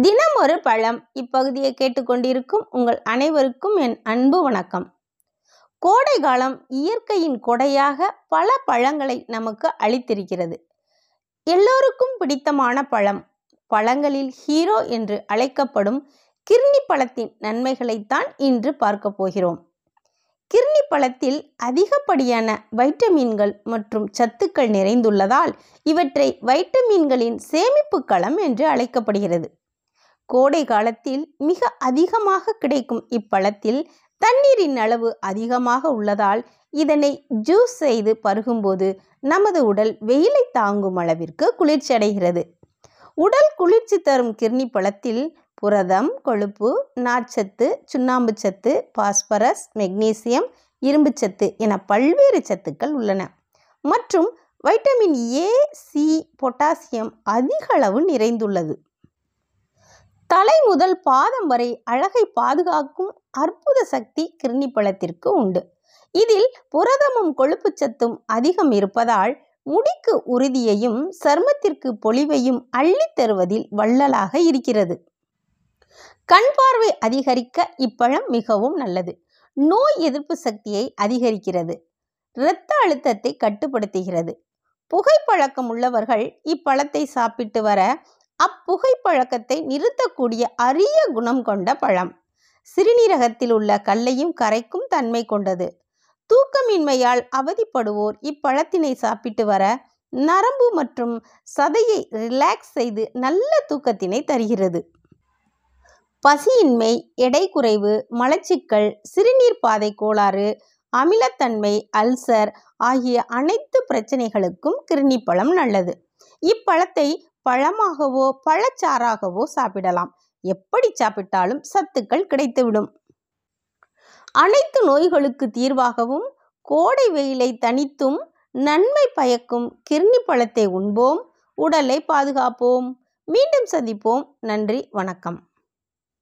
தினம் ஒரு பழம் இப்பகுதியை கேட்டுக்கொண்டிருக்கும் உங்கள் அனைவருக்கும் என் அன்பு வணக்கம். கோடை காலம் இயற்கையின் கொடையாக பல பழங்களை நமக்கு அளித்திருக்கிறது. எல்லோருக்கும் பிடித்தமான பழம். பழங்களில் ஹீரோ என்று அழைக்கப்படும் கிர்னி பழத்தின் நன்மைகளைத்தான் இன்று பார்க்க போகிறோம். கிர்னி பழத்தில் அதிகப்படியான வைட்டமின்கள் மற்றும் சத்துக்கள் நிறைந்துள்ளதால் இவற்றை வைட்டமின்களின் சேமிப்பு களம் என்று அழைக்கப்படுகிறது. கோடை காலத்தில் மிக அதிகமாக கிடைக்கும் இப்பழத்தில் தண்ணீரின் அளவு அதிகமாக உள்ளதால் இதனை ஜூஸ் செய்து பருகும்போது நமது உடல் வெயிலை தாங்கும் அளவிற்கு குளிர்ச்சி அடைகிறது. உடல் குளிர்ச்சி தரும் கிர்னி பழத்தில் புரதம் கொழுப்பு நார்ச்சத்து சுண்ணாம்பு சத்து பாஸ்பரஸ் மெக்னீசியம் இரும்புச்சத்து என பல்வேறு சத்துக்கள் உள்ளன. மற்றும் வைட்டமின் ஏ சி பொட்டாசியம் அதிக அளவு நிறைந்துள்ளது. தலை முதல் பாதம் வரை அழகை பாதுகாக்கும் அற்புத சக்தி கிருணி பழத்திற்கு உண்டு. இதில் புரதமும் கொழுப்புச்சத்தும் அதிகம் இருப்பதால் முடிக்கு உறுதியையும் சர்மத்திற்கு பொலிவையும் அள்ளித் தருவதில் வள்ளலாக இருக்கிறது. கண் பார்வை அதிகரிக்க இப்பழம் மிகவும் நல்லது. நோய் எதிர்ப்பு சக்தியை அதிகரிக்கிறது. இரத்த அழுத்தத்தை கட்டுப்படுத்துகிறது. புகைப்பழக்கம் உள்ளவர்கள் இப்பழத்தை சாப்பிட்டு வர அப்புகைப்பழக்கத்தை நிறுத்தக்கூடிய அரிய குணம் கொண்ட பழம். சிறுநீரகத்தில் உள்ள கல்லையும் கரைக்கும் தன்மை கொண்டது. தூக்கமின்மையால் அவதிப்படுவோர் இப்பழத்தினை சாப்பிட்டு வர நரம்பு மற்றும் சதையை ரிலாக்ஸ் செய்து நல்ல தூக்கத்தினை தருகிறது. பசியின்மை எடை குறைவு மலச்சிக்கல் சிறுநீர் பாதை கோளாறு அமிலத்தன்மை அல்சர் ஆகிய அனைத்து பிரச்சனைகளுக்கும் கிருணிப்பழம் நல்லது. இப்பழத்தை பழமாகவோ பழச்சாறாகவோ சாப்பிடலாம். எப்படி சாப்பிட்டாலும் சத்துக்கள் கிடைத்துவிடும். அனைத்து நோய்களுக்கு தீர்வாகவும் கோடை வெயிலை தனித்தும் நன்மை பயக்கும் கிர்னி பழத்தை உண்போம். உடலை பாதுகாப்போம். மீண்டும் சந்திப்போம். நன்றி வணக்கம்.